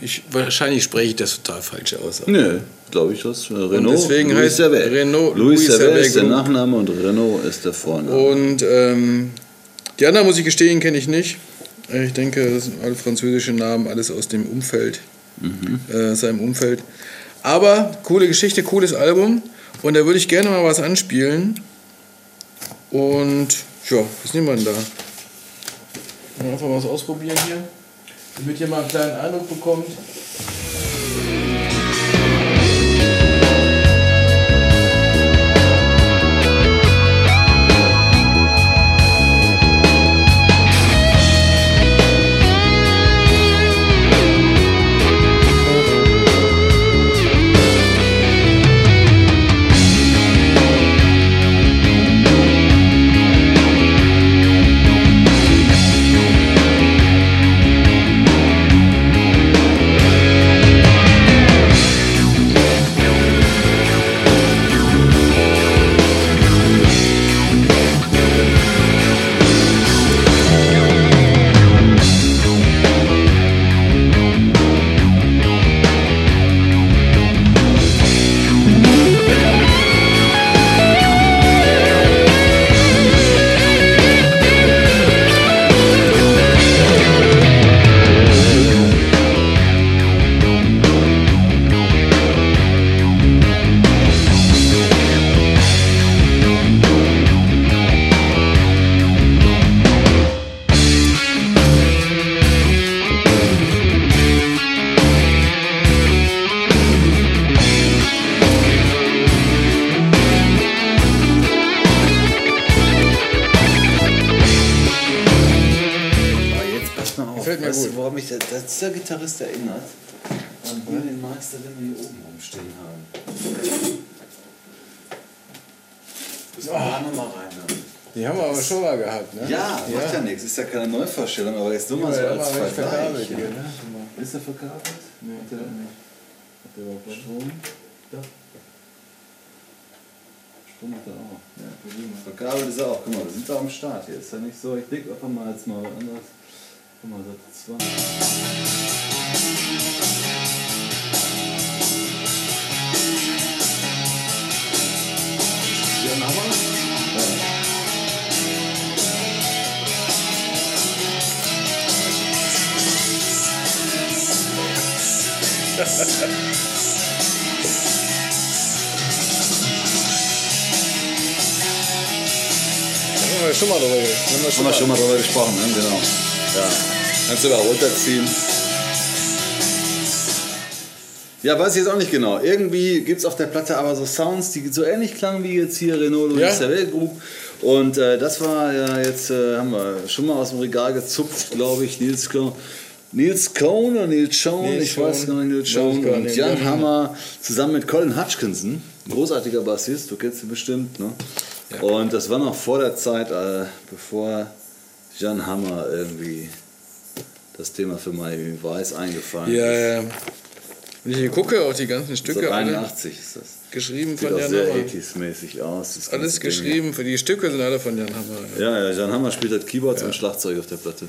Speaker 2: Ich, wahrscheinlich spreche ich das total falsch aus.
Speaker 1: nö, glaube ich das. Renault.
Speaker 2: deswegen
Speaker 1: Louis
Speaker 2: heißt
Speaker 1: Servet.
Speaker 2: Renault-
Speaker 1: Louis
Speaker 2: Louis
Speaker 1: Servet ist der. Nachname und Renault ist der Vorname.
Speaker 2: Und ähm, die anderen, muss ich gestehen, kenne ich nicht. Äh, Ich denke, das sind alle französische Namen, alles aus dem Umfeld, äh, seinem Umfeld. Aber coole Geschichte, cooles Album. Und da würde ich gerne mal was anspielen. Und ja, was nehmen wir denn da? Einfach mal was ausprobieren hier, damit ihr mal einen kleinen Eindruck bekommt.
Speaker 1: Müssen wir da nochmal reinhören.
Speaker 2: Die haben wir aber schon mal gehabt, ne?
Speaker 1: Ja, macht ja nichts. Ist ja keine Neuvorstellung, aber jetzt nur mal so
Speaker 2: Ja,
Speaker 1: als Vergleich. Ja.
Speaker 2: ne?
Speaker 1: Ist der verkabelt? Nee, hat der nicht. Hat der überhaupt Strom? Doch. Strom hat er auch. Ja, verkabelt ist er auch. Guck mal, wir sind da am Start hier. Ist ja nicht so. Ich denke einfach mal jetzt mal anders. Guck mal, Seite 2.
Speaker 2: haben wir schon mal drüber haben wir
Speaker 1: Haben wir schon mal drüber gesprochen, ne? genau. Ja. Kannst du da runterziehen. Ja, weiß ich jetzt auch nicht genau. Irgendwie gibt es auf der Platte aber so Sounds, die so ähnlich klangen wie jetzt hier Renault
Speaker 2: Ja.
Speaker 1: Louis Cervelle Group. Und äh, das war ja jetzt, äh, haben wir schon mal aus dem Regal gezupft, glaube ich, Nils Cohn. Nils Cohn oder Nils Schoen,
Speaker 2: Nils
Speaker 1: ich weiß
Speaker 2: Cohn.
Speaker 1: gar nicht, Nils
Speaker 2: Weiß
Speaker 1: Schoen und
Speaker 2: nicht.
Speaker 1: Jan
Speaker 2: Ja.
Speaker 1: Hammer zusammen mit Colin Hutchinson, ein großartiger Bassist, du kennst ihn bestimmt, ne? Und das war noch vor der Zeit, äh, bevor Jan Hammer irgendwie das Thema für Miami Weiß eingefallen
Speaker 2: Ja,
Speaker 1: ist.
Speaker 2: ja. Wenn ich hier gucke, auch die ganzen
Speaker 1: So
Speaker 2: Stücke, alle
Speaker 1: 81 ist das.
Speaker 2: geschrieben
Speaker 1: Sieht
Speaker 2: von Jan
Speaker 1: sehr
Speaker 2: Hammer.
Speaker 1: 80s-mäßig aus. das ganze
Speaker 2: Alles
Speaker 1: Ding.
Speaker 2: geschrieben, für die Stücke sind alle von Jan Hammer.
Speaker 1: Ja, ja, Jan Hammer spielt halt Keyboards und Schlagzeug auf der Platte.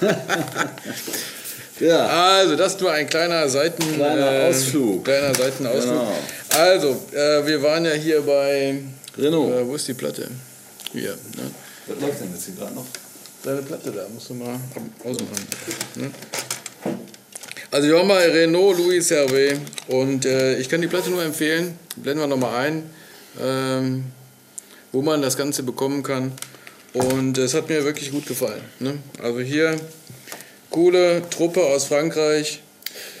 Speaker 1: <laughs> ja,
Speaker 2: Also, das nur ein kleiner Seiten
Speaker 1: Kleiner
Speaker 2: äh,
Speaker 1: Ausflug.
Speaker 2: Kleiner Seitenausflug.
Speaker 1: Genau.
Speaker 2: Also, äh, wir waren ja hier bei.
Speaker 1: Renault.
Speaker 2: Äh, wo ist die Platte? Hier. Ne?
Speaker 1: Was läuft denn jetzt hier gerade noch?
Speaker 2: Deine Platte da, musst du mal ausmachen. Ne? Also wir waren bei Renault Louis Hervé und äh, ich kann die Platte nur empfehlen. Blenden wir nochmal ein, ähm, wo man das Ganze bekommen kann. Und es hat mir wirklich gut gefallen. Ne? Also hier coole Truppe aus Frankreich.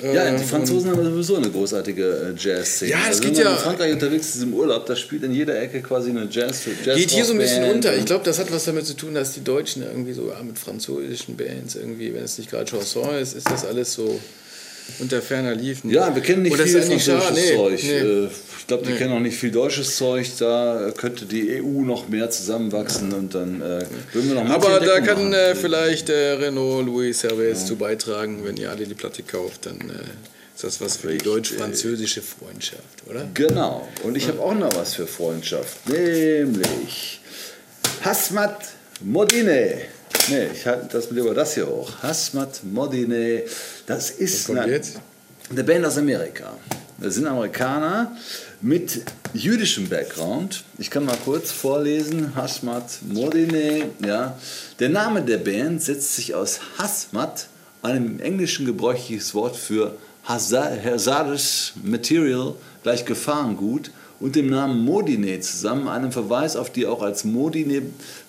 Speaker 1: Ja,
Speaker 2: äh,
Speaker 1: die Franzosen haben sowieso eine großartige äh, Jazz-Szene.
Speaker 2: Ja, es
Speaker 1: also,
Speaker 2: geht
Speaker 1: wenn man
Speaker 2: ja-
Speaker 1: in Frankreich unterwegs ist im Urlaub, da spielt in jeder Ecke quasi eine Jazz. Jazz
Speaker 2: Geht hier so ein bisschen unter. Ich glaube, das hat was damit zu tun, dass die Deutschen irgendwie so mit französischen Bands irgendwie, wenn es nicht gerade Chanson ist, ist das alles so unter ferner liefen.
Speaker 1: Ja, wir kennen nicht
Speaker 2: Und
Speaker 1: viel französisches.
Speaker 2: Nee,
Speaker 1: Zeug.
Speaker 2: nee.
Speaker 1: Äh, Ich glaube, die kennen auch nicht viel deutsches Zeug. Da könnte die EU noch mehr zusammenwachsen und dann äh, würden wir noch manche
Speaker 2: Aber da kann äh, vielleicht äh, Renault Louis Servais zu beitragen. Wenn ihr alle die Platte kauft, dann äh, ist das was für die deutsch-französische Freundschaft, oder?
Speaker 1: Genau. Und ich habe auch noch was für Freundschaft. Nämlich Hasmat Modine. Nee, ich halte das lieber das hier hoch. Hasmat Modine. Das ist
Speaker 2: kommt
Speaker 1: eine,
Speaker 2: jetzt?
Speaker 1: eine Band aus Amerika. Das sind Amerikaner mit jüdischem Background. Ich kann mal kurz vorlesen. Hasmat Modine. Ja. Der Name der Band setzt sich aus Hasmat, einem im Englischen gebräuchliches Wort für Hazar- hazardous Material, gleich Gefahrengut, und dem Namen Modine zusammen, einem Verweis auf die auch als Modine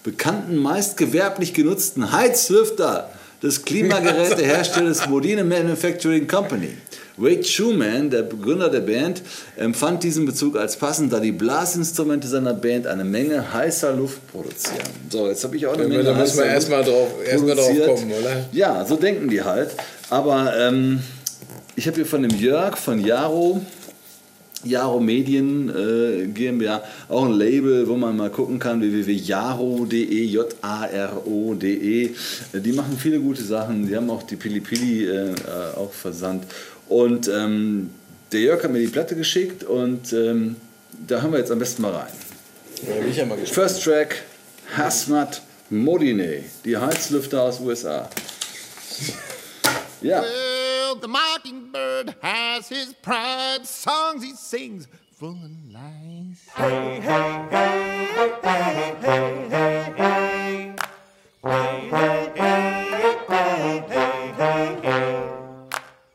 Speaker 1: bekannten, meist gewerblich genutzten Heizlüfter des Klimageräteherstellers <laughs> Modine Manufacturing Company. Wade Schumann, der Begründer der Band, empfand diesen Bezug als passend, da die Blasinstrumente seiner Band eine Menge heißer Luft produzieren. So, jetzt habe ich auch eine
Speaker 2: Ja,
Speaker 1: Menge
Speaker 2: da müssen wir
Speaker 1: heißer
Speaker 2: erstmal drauf, erst mal drauf kommen, oder?
Speaker 1: Ja, so denken die halt. Aber ähm, ich habe hier von dem Jörg von Jaro, Jaro Medien äh, GmbH, auch ein Label, wo man mal gucken kann, www.jaro.de, J-A-R-O.de. Äh, Die machen viele gute Sachen. Die haben auch die Pili Pili äh, äh, auch versandt. Und ähm, der Jörg hat mir die Platte geschickt und ähm, da haben wir jetzt am besten mal rein.
Speaker 2: Da bin ich ja mal gespannt.
Speaker 1: First Track, Hasmat Modine, die Heizlüfter aus USA. Ja.
Speaker 3: the mockingbird has his pride. Songs he sings full of lies. Hey, hey, hey, hey, hey, hey, hey, hey. Hey, hey, hey, hey, hey, hey, hey.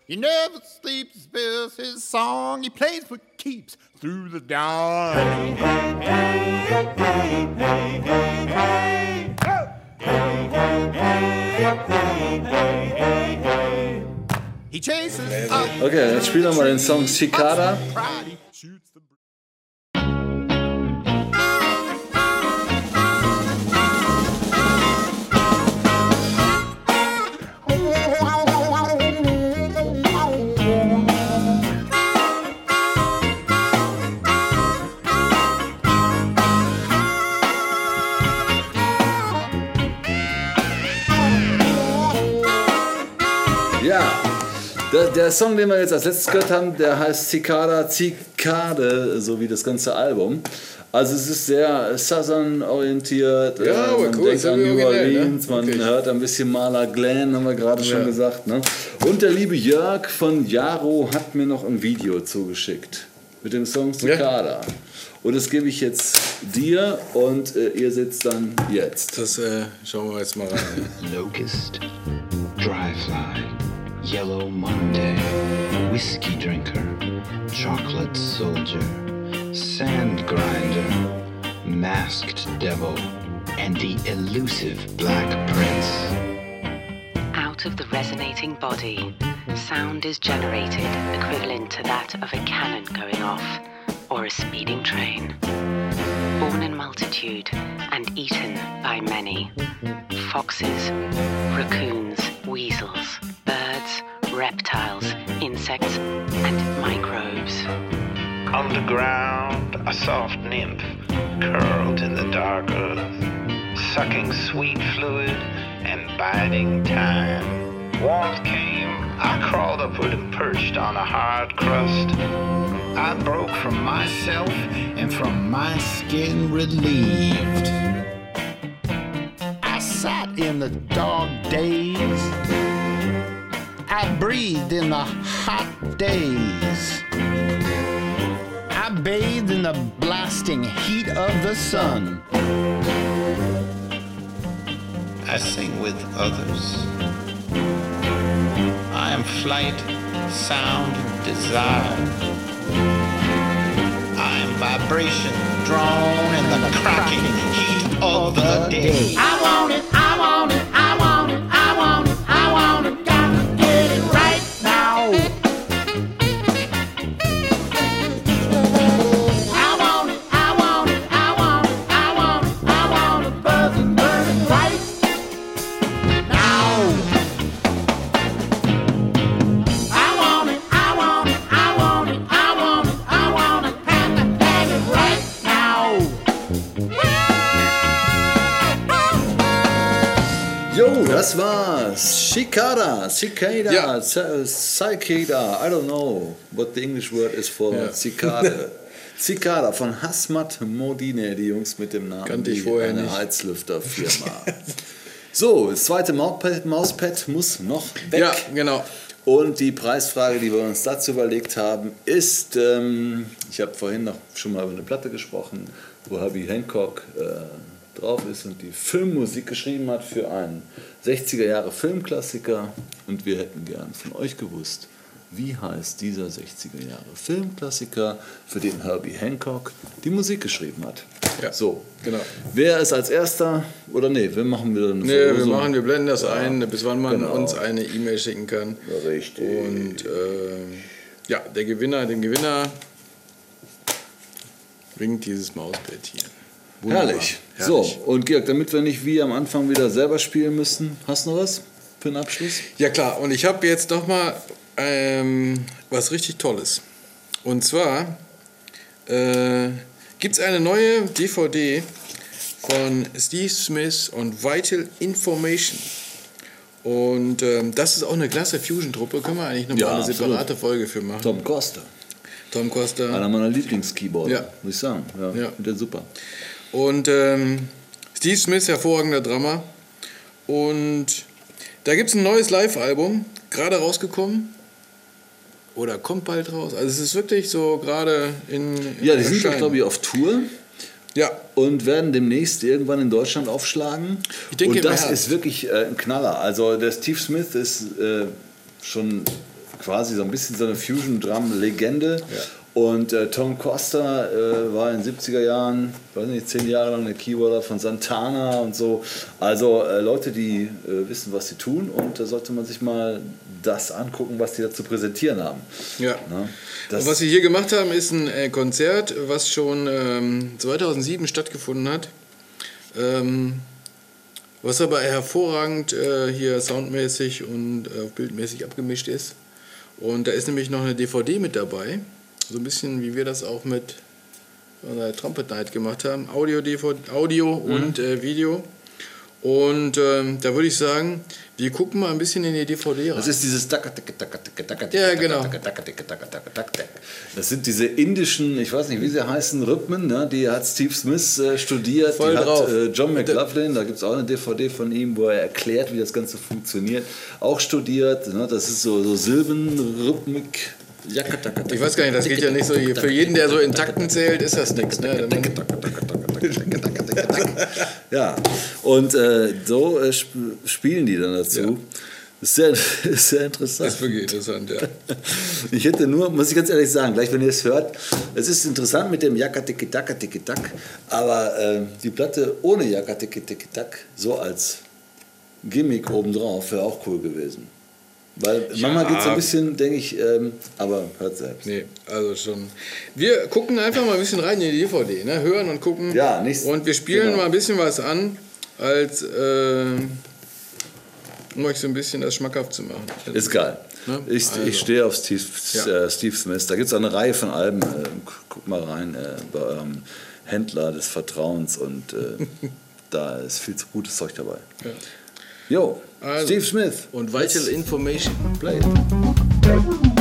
Speaker 3: He never sleeps, spills his song. He plays for keeps through the dawn. Hey, hey, hey, hey, hey, hey, hey. Hey, hey, hey, hey, hey, hey, hey.
Speaker 1: Okay, jetzt spielen wir mal den Song Cicada. Der, der Song, den wir jetzt als letztes gehört haben, der heißt Cicada Cicade, so wie das ganze Album. Also es ist sehr Southern orientiert.
Speaker 2: Ja,
Speaker 1: äh,
Speaker 2: aber
Speaker 1: man
Speaker 2: cool,
Speaker 1: denkt an New
Speaker 2: ne?
Speaker 1: Orleans, man
Speaker 2: Wirklich.
Speaker 1: hört ein bisschen Marla Glenn, haben wir gerade schon
Speaker 2: Ja.
Speaker 1: gesagt. Ne? Und der liebe Jörg von Jaro hat mir noch ein Video zugeschickt mit dem Song Cicada. Und das gebe ich jetzt dir und äh, ihr sitzt dann jetzt.
Speaker 2: Das äh, schauen wir jetzt mal rein.
Speaker 4: Locust, Dryfly, Yellow Monday, Whiskey Drinker, Chocolate Soldier, Sand Grinder, Masked Devil, and the elusive Black Prince.
Speaker 5: Out of the resonating body, sound is generated equivalent to that of a cannon going off or a speeding train. Born in multitude and eaten by many. Foxes, raccoons, weasels, birds, reptiles, insects, and microbes.
Speaker 4: Underground, a soft nymph curled in the dark earth, sucking sweet fluid and biding time. Warmth came, I crawled upward and perched on a hard crust. I broke from myself and from my skin relieved. I sat in the dog days. I breathed in the hot days. I bathed in the blasting heat of the sun. I sing with others. I am flight, sound, desire. I am vibration, drawn in the cracking heat of the day.
Speaker 3: I want it, I
Speaker 1: das war's. Cicada, cicada,
Speaker 2: Ja.
Speaker 1: cicada. I don't know what the English word is for
Speaker 2: Ja.
Speaker 1: cicada. Cicada <laughs> von Hasmat Modine, die Jungs mit dem Namen.
Speaker 2: Kannte ich vorher
Speaker 1: eine
Speaker 2: nicht.
Speaker 1: Heizlüfterfirma. <laughs> so, das zweite Mauspad, Mauspad muss noch weg.
Speaker 2: ja, genau.
Speaker 1: Und die Preisfrage, die wir uns dazu überlegt haben, ist, ähm, ich habe vorhin noch schon mal über eine Platte gesprochen, wo Herbie Hancock äh, drauf ist und die Filmmusik geschrieben hat für einen 60er Jahre Filmklassiker. Und wir hätten gern von euch gewusst, wie heißt dieser 60er Jahre Filmklassiker, für den Herbie Hancock die Musik geschrieben hat.
Speaker 2: Ja,
Speaker 1: so,
Speaker 2: genau.
Speaker 1: Wer ist als erster, oder nee, wir machen wieder eine
Speaker 2: Nee, wir machen, wir blenden das ein, bis wann man
Speaker 1: genau.
Speaker 2: uns eine E-Mail schicken kann.
Speaker 1: Richtig.
Speaker 2: Und ähm, ja, der Gewinner, den Gewinner bringt dieses Mauspad hier. Wunderbar.
Speaker 1: Herrlich.
Speaker 2: Herrlich.
Speaker 1: So, und Georg, damit wir nicht wie am Anfang wieder selber spielen müssen, hast du noch was für den Abschluss?
Speaker 2: Ja klar, und ich habe jetzt noch mal ähm, was richtig Tolles. Und zwar äh, gibt es eine neue DVD von Steve Smith und Vital Information. Und ähm, das ist auch eine klasse Fusion-Truppe. Können wir eigentlich noch
Speaker 1: Ja,
Speaker 2: eine
Speaker 1: absolut.
Speaker 2: separate Folge für machen.
Speaker 1: Tom Costa.
Speaker 2: Tom Costa.
Speaker 1: Einer meiner Lieblingskeyboarder,
Speaker 2: Ja.
Speaker 1: muss ich sagen. Ja,
Speaker 2: Ja.
Speaker 1: Der super.
Speaker 2: Und ähm, Steve Smith, hervorragender Drummer. Und da gibt es ein neues Live-Album, gerade rausgekommen. Oder kommt bald raus. Also es ist wirklich so gerade in, in
Speaker 1: Ja, die sind doch, glaube ich, auf Tour
Speaker 2: Ja,
Speaker 1: und werden demnächst irgendwann in Deutschland aufschlagen.
Speaker 2: Ich denke
Speaker 1: und das ist wirklich äh, ein Knaller. Also der Steve Smith ist äh, schon quasi so ein bisschen so eine Fusion-Drum-Legende. Und äh, Tom Costa äh, war in den 70er Jahren, weiß nicht, zehn Jahre lang der Keyboarder von Santana und so. Also äh, Leute, die äh, wissen, was sie tun. Und da sollte man sich mal das angucken, was die da zu präsentieren haben.
Speaker 2: ja.
Speaker 1: Das,
Speaker 2: Und was sie hier gemacht haben, ist ein äh, Konzert, was schon ähm, 2007 stattgefunden hat. Ähm, was aber hervorragend äh, hier soundmäßig und bildmäßig abgemischt ist. Und da ist nämlich noch eine DVD mit dabei. So ein bisschen wie wir das auch mit unserer Trumpet Night gemacht haben. Audio, DVD, Audio und äh, Video. Und ähm, da würde ich sagen, wir gucken mal ein bisschen in die DVD rein.
Speaker 1: Das ist dieses
Speaker 2: Ja, genau.
Speaker 1: Das sind diese indischen, ich weiß nicht, wie sie heißen, Rhythmen. Ne? Die hat Steve Smith äh, studiert.
Speaker 2: Voll
Speaker 1: die
Speaker 2: drauf.
Speaker 1: hat äh, John McLaughlin, da gibt es auch eine DVD von ihm, wo er erklärt, wie das Ganze funktioniert. Auch studiert. Ne? Das ist so, so Silbenrhythmik.
Speaker 2: Ich weiß gar nicht, das geht ja nicht so. Für jeden, der so in Takten zählt, ist das nichts. Ne?
Speaker 1: Ja, und äh, so äh, sp spielen die dann dazu.
Speaker 2: Ja.
Speaker 1: Das ist sehr, ist <laughs> sehr interessant.
Speaker 2: Das ist wirklich interessant, ja.
Speaker 1: Ich hätte nur, muss ich ganz ehrlich sagen, gleich wenn ihr es hört, es ist interessant mit dem Jaka Tiki Taka Tiki Tak, aber äh, die Platte ohne Jaka Tiki Tiki Tak, so als Gimmick obendrauf, wäre auch cool gewesen. Weil manchmal geht es ein bisschen, denke ich, ähm, aber hört selbst.
Speaker 2: Nee, also schon. Wir gucken einfach mal ein bisschen rein in die DVD, ne? hören und gucken.
Speaker 1: Ja, nichts-
Speaker 2: Und wir spielen
Speaker 1: genau.
Speaker 2: mal ein bisschen was an, als äh, um euch so ein bisschen das schmackhaft zu machen.
Speaker 1: Ist geil.
Speaker 2: Ne?
Speaker 1: Ich,
Speaker 2: Also.
Speaker 1: ich stehe auf Steve,
Speaker 2: Ja.
Speaker 1: äh, Steve Smith. Da gibt es eine Reihe von Alben. Äh, guck mal rein äh, bei eurem Händler des Vertrauens und äh, <laughs> da ist viel zu gutes Zeug dabei.
Speaker 2: Ja.
Speaker 1: Jo,
Speaker 2: Also.
Speaker 1: Steve Smith.
Speaker 2: Und Vital Information.
Speaker 1: Play it.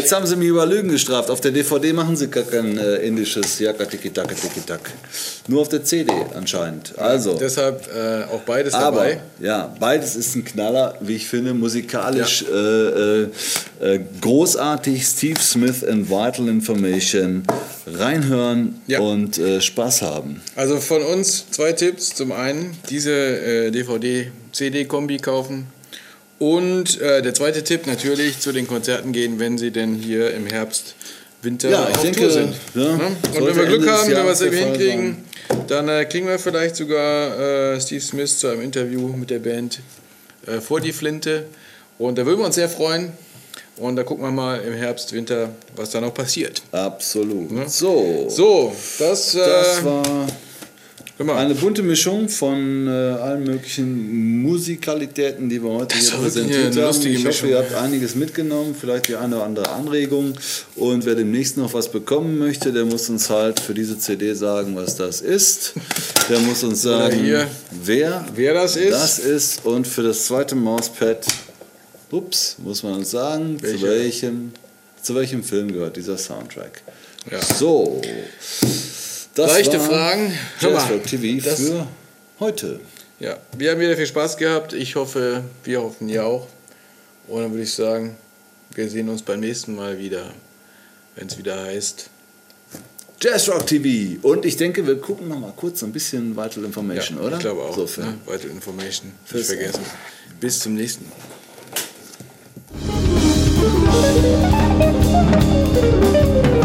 Speaker 1: Jetzt haben sie mich über Lügen gestraft. Auf der DVD machen sie gar kein äh, indisches Jaka Tiki Taka Tiki Tak. Nur auf der CD anscheinend. Also.
Speaker 2: Deshalb äh, auch beides
Speaker 1: Aber
Speaker 2: dabei.
Speaker 1: ja, beides ist ein Knaller, wie ich finde, musikalisch äh, äh, äh, großartig. Steve Smith and Vital Information. Reinhören
Speaker 2: Ja.
Speaker 1: und äh, Spaß haben.
Speaker 2: Also von uns zwei Tipps. Zum einen diese DVD-CD-Kombi kaufen. Und äh, der zweite Tipp natürlich zu den Konzerten gehen, wenn sie denn hier im Herbst, Winter
Speaker 1: Ja, ich
Speaker 2: auf
Speaker 1: denke,
Speaker 2: Tour sind.
Speaker 1: ja,
Speaker 2: Ne? Und
Speaker 1: sollte
Speaker 2: wenn wir Glück
Speaker 1: Ende
Speaker 2: haben, wenn wir es irgendwie hinkriegen, dann äh, kriegen wir vielleicht sogar äh, Steve Smith zu einem Interview mit der Band äh, vor die Flinte. Und da würden wir uns sehr freuen. Und da gucken wir mal im Herbst, Winter, was da noch passiert.
Speaker 1: Absolut. So,
Speaker 2: So, das, äh,
Speaker 1: das war
Speaker 2: mal.
Speaker 1: eine bunte Mischung von äh, allen möglichen Musikalitäten, die wir heute
Speaker 2: Das
Speaker 1: hier präsentiert haben. Ich hoffe,
Speaker 2: Mischung.
Speaker 1: ihr habt einiges mitgenommen, vielleicht die eine oder andere Anregung. Und wer demnächst noch was bekommen möchte, der muss uns halt für diese CD sagen, was das ist. Der muss uns sagen,
Speaker 2: hier,
Speaker 1: wer,
Speaker 2: wer das ist.
Speaker 1: das ist. Und für das zweite Mauspad, ups, muss man uns sagen, zu
Speaker 2: Welcher?
Speaker 1: welchem, zu welchem Film gehört dieser Soundtrack.
Speaker 2: Ja.
Speaker 1: So. Das
Speaker 2: Leichte
Speaker 1: war
Speaker 2: Fragen. Mal,
Speaker 1: Jazzrock TV
Speaker 2: das-
Speaker 1: für heute.
Speaker 2: Ja, wir haben wieder viel Spaß gehabt. Ich hoffe, wir hoffen ihr auch. Und dann würde ich sagen, wir sehen uns beim nächsten Mal wieder, wenn es wieder heißt.
Speaker 1: Jazzrock TV. Und ich denke, wir gucken noch mal kurz so ein bisschen Vital Information, oder?
Speaker 2: Ich glaube auch.
Speaker 1: So für
Speaker 2: ne? Vital Information.
Speaker 1: Fürs
Speaker 2: Nicht vergessen. Bis zum nächsten Mal.
Speaker 3: Thank